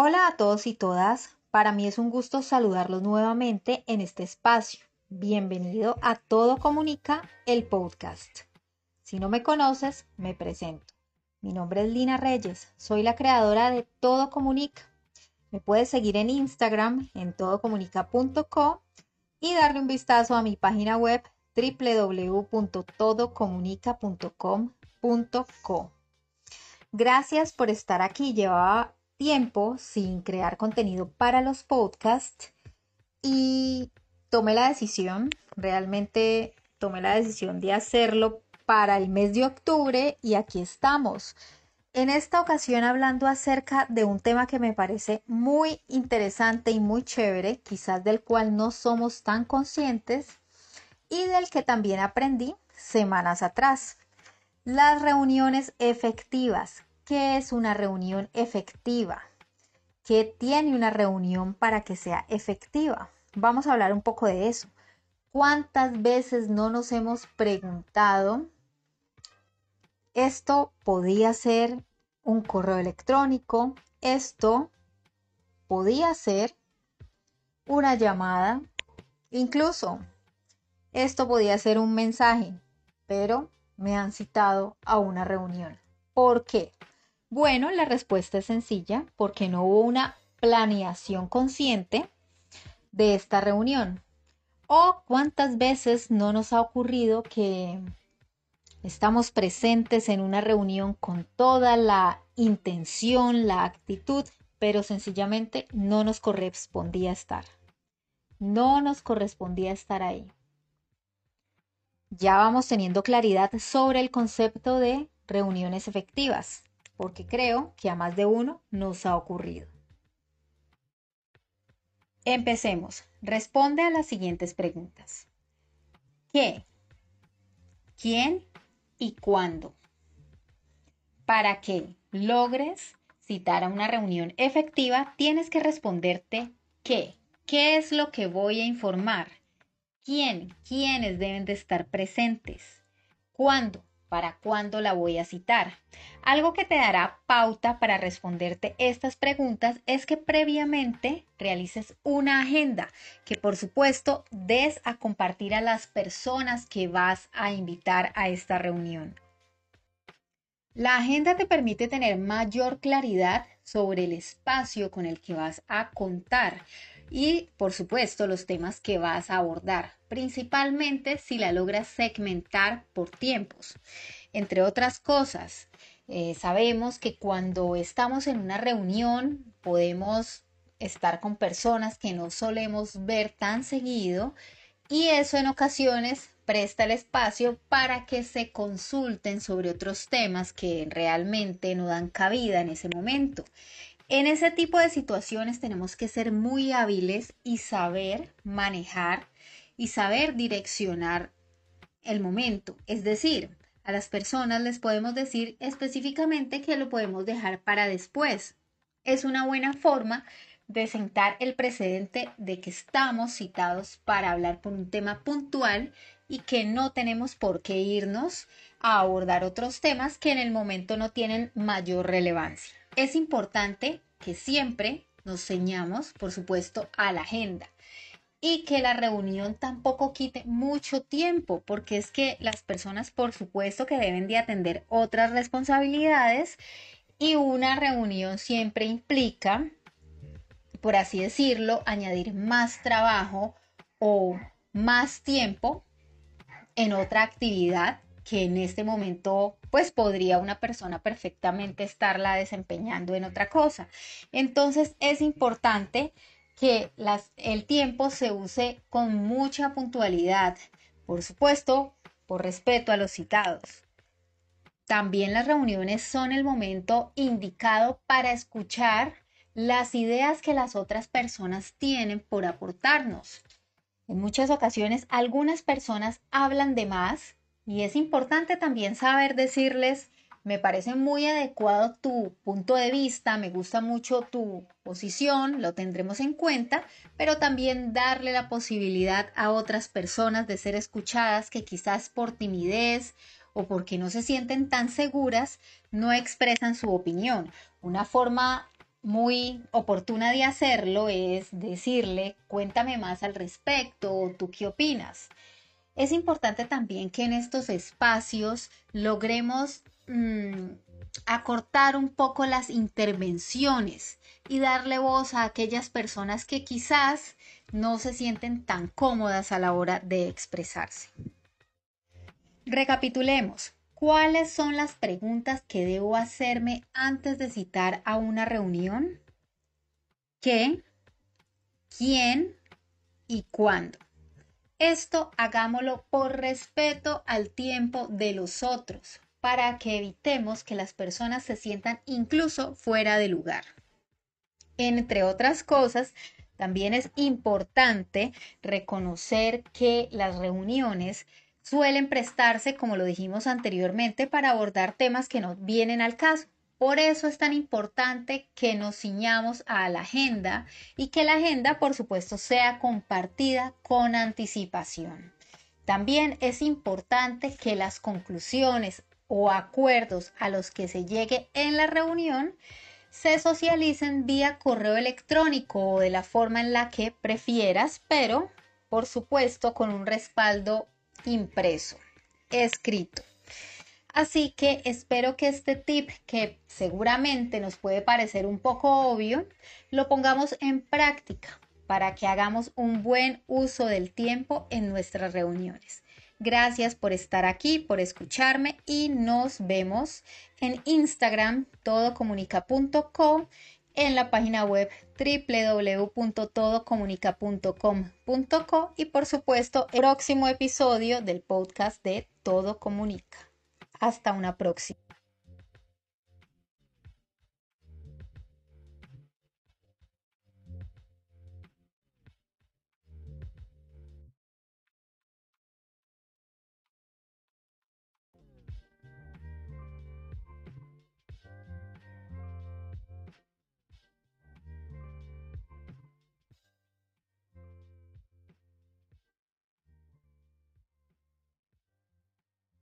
Hola a todos y todas. Para mí es un gusto saludarlos nuevamente en este espacio. Bienvenido a Todo Comunica, el podcast. Si no me conoces, me presento. Mi nombre es Lina Reyes, soy la creadora de Todo Comunica. Me puedes seguir en Instagram en todocomunica.co y darle un vistazo a mi página web www.todocomunica.com.co. Gracias por estar aquí. Llevaba tiempo sin crear contenido para los podcasts y tomé la decisión, realmente tomé la decisión de hacerlo para el mes de octubre y aquí estamos. En esta ocasión hablando acerca de un tema que me parece muy interesante y muy chévere, quizás del cual no somos tan conscientes y del que también aprendí semanas atrás. Las reuniones efectivas. ¿Qué es una reunión efectiva? ¿Qué tiene una reunión para que sea efectiva? Vamos a hablar un poco de eso. ¿Cuántas veces no nos hemos preguntado, esto podía ser un correo electrónico, esto podía ser una llamada, incluso esto podía ser un mensaje, pero me han citado a una reunión. ¿Por qué? Bueno, la respuesta es sencilla, porque no hubo una planeación consciente de esta reunión. ¿O cuántas veces no nos ha ocurrido que estamos presentes en una reunión con toda la intención, la actitud, pero sencillamente no nos correspondía estar? No nos correspondía estar ahí. Ya vamos teniendo claridad sobre el concepto de reuniones efectivas, porque creo que a más de uno nos ha ocurrido. Empecemos. Responde a las siguientes preguntas. ¿Qué? ¿Quién? ¿Y cuándo? Para que logres citar a una reunión efectiva, tienes que responderte qué. ¿Qué es lo que voy a informar? ¿Quién? ¿Quiénes deben de estar presentes? ¿Cuándo? Para cuándo la voy a citar. Algo que te dará pauta para responderte estas preguntas es que previamente realices una agenda que por supuesto des a compartir a las personas que vas a invitar a esta reunión. La agenda te permite tener mayor claridad sobre el espacio con el que vas a contar y por supuesto los temas que vas a abordar, principalmente si la logras segmentar por tiempos. Entre otras cosas, eh, sabemos que cuando estamos en una reunión podemos estar con personas que no solemos ver tan seguido y eso en ocasiones presta el espacio para que se consulten sobre otros temas que realmente no dan cabida en ese momento. En ese tipo de situaciones tenemos que ser muy hábiles y saber manejar y saber direccionar el momento. Es decir, a las personas les podemos decir específicamente que lo podemos dejar para después. Es una buena forma de sentar el precedente de que estamos citados para hablar por un tema puntual y que no tenemos por qué irnos a abordar otros temas que en el momento no tienen mayor relevancia. Es importante que siempre nos ceñamos, por supuesto, a la agenda y que la reunión tampoco quite mucho tiempo, porque es que las personas, por supuesto, que deben de atender otras responsabilidades y una reunión siempre implica, por así decirlo, añadir más trabajo o más tiempo en otra actividad que en este momento pues podría una persona perfectamente estarla desempeñando en otra cosa. Entonces es importante que las, el tiempo se use con mucha puntualidad, por supuesto, por respeto a los citados. También las reuniones son el momento indicado para escuchar las ideas que las otras personas tienen por aportarnos. En muchas ocasiones algunas personas hablan de más y es importante también saber decirles, me parece muy adecuado tu punto de vista, me gusta mucho tu posición, lo tendremos en cuenta, pero también darle la posibilidad a otras personas de ser escuchadas que quizás por timidez o porque no se sienten tan seguras, no expresan su opinión. Una forma muy oportuna de hacerlo es decirle, cuéntame más al respecto, ¿tú qué opinas? Es importante también que en estos espacios logremos mm, acortar un poco las intervenciones y darle voz a aquellas personas que quizás no se sienten tan cómodas a la hora de expresarse. Recapitulemos. ¿Cuáles son las preguntas que debo hacerme antes de citar a una reunión? ¿Qué? ¿Quién? ¿Y cuándo? Esto hagámoslo por respeto al tiempo de los otros, para que evitemos que las personas se sientan incluso fuera de lugar. Entre otras cosas, también es importante reconocer que las reuniones suelen prestarse, como lo dijimos anteriormente, para abordar temas que no vienen al caso. Por eso es tan importante que nos ciñamos a la agenda y que la agenda, por supuesto, sea compartida con anticipación. También es importante que las conclusiones o acuerdos a los que se llegue en la reunión se socialicen vía correo electrónico o de la forma en la que prefieras, pero por supuesto con un respaldo impreso, escrito. Así que espero que este tip, que seguramente nos puede parecer un poco obvio, lo pongamos en práctica para que hagamos un buen uso del tiempo en nuestras reuniones. Gracias por estar aquí, por escucharme y nos vemos en Instagram todocomunica.com en la página web www.todocomunica.com.co y por supuesto el próximo episodio del podcast de Todo Comunica. Hasta una próxima.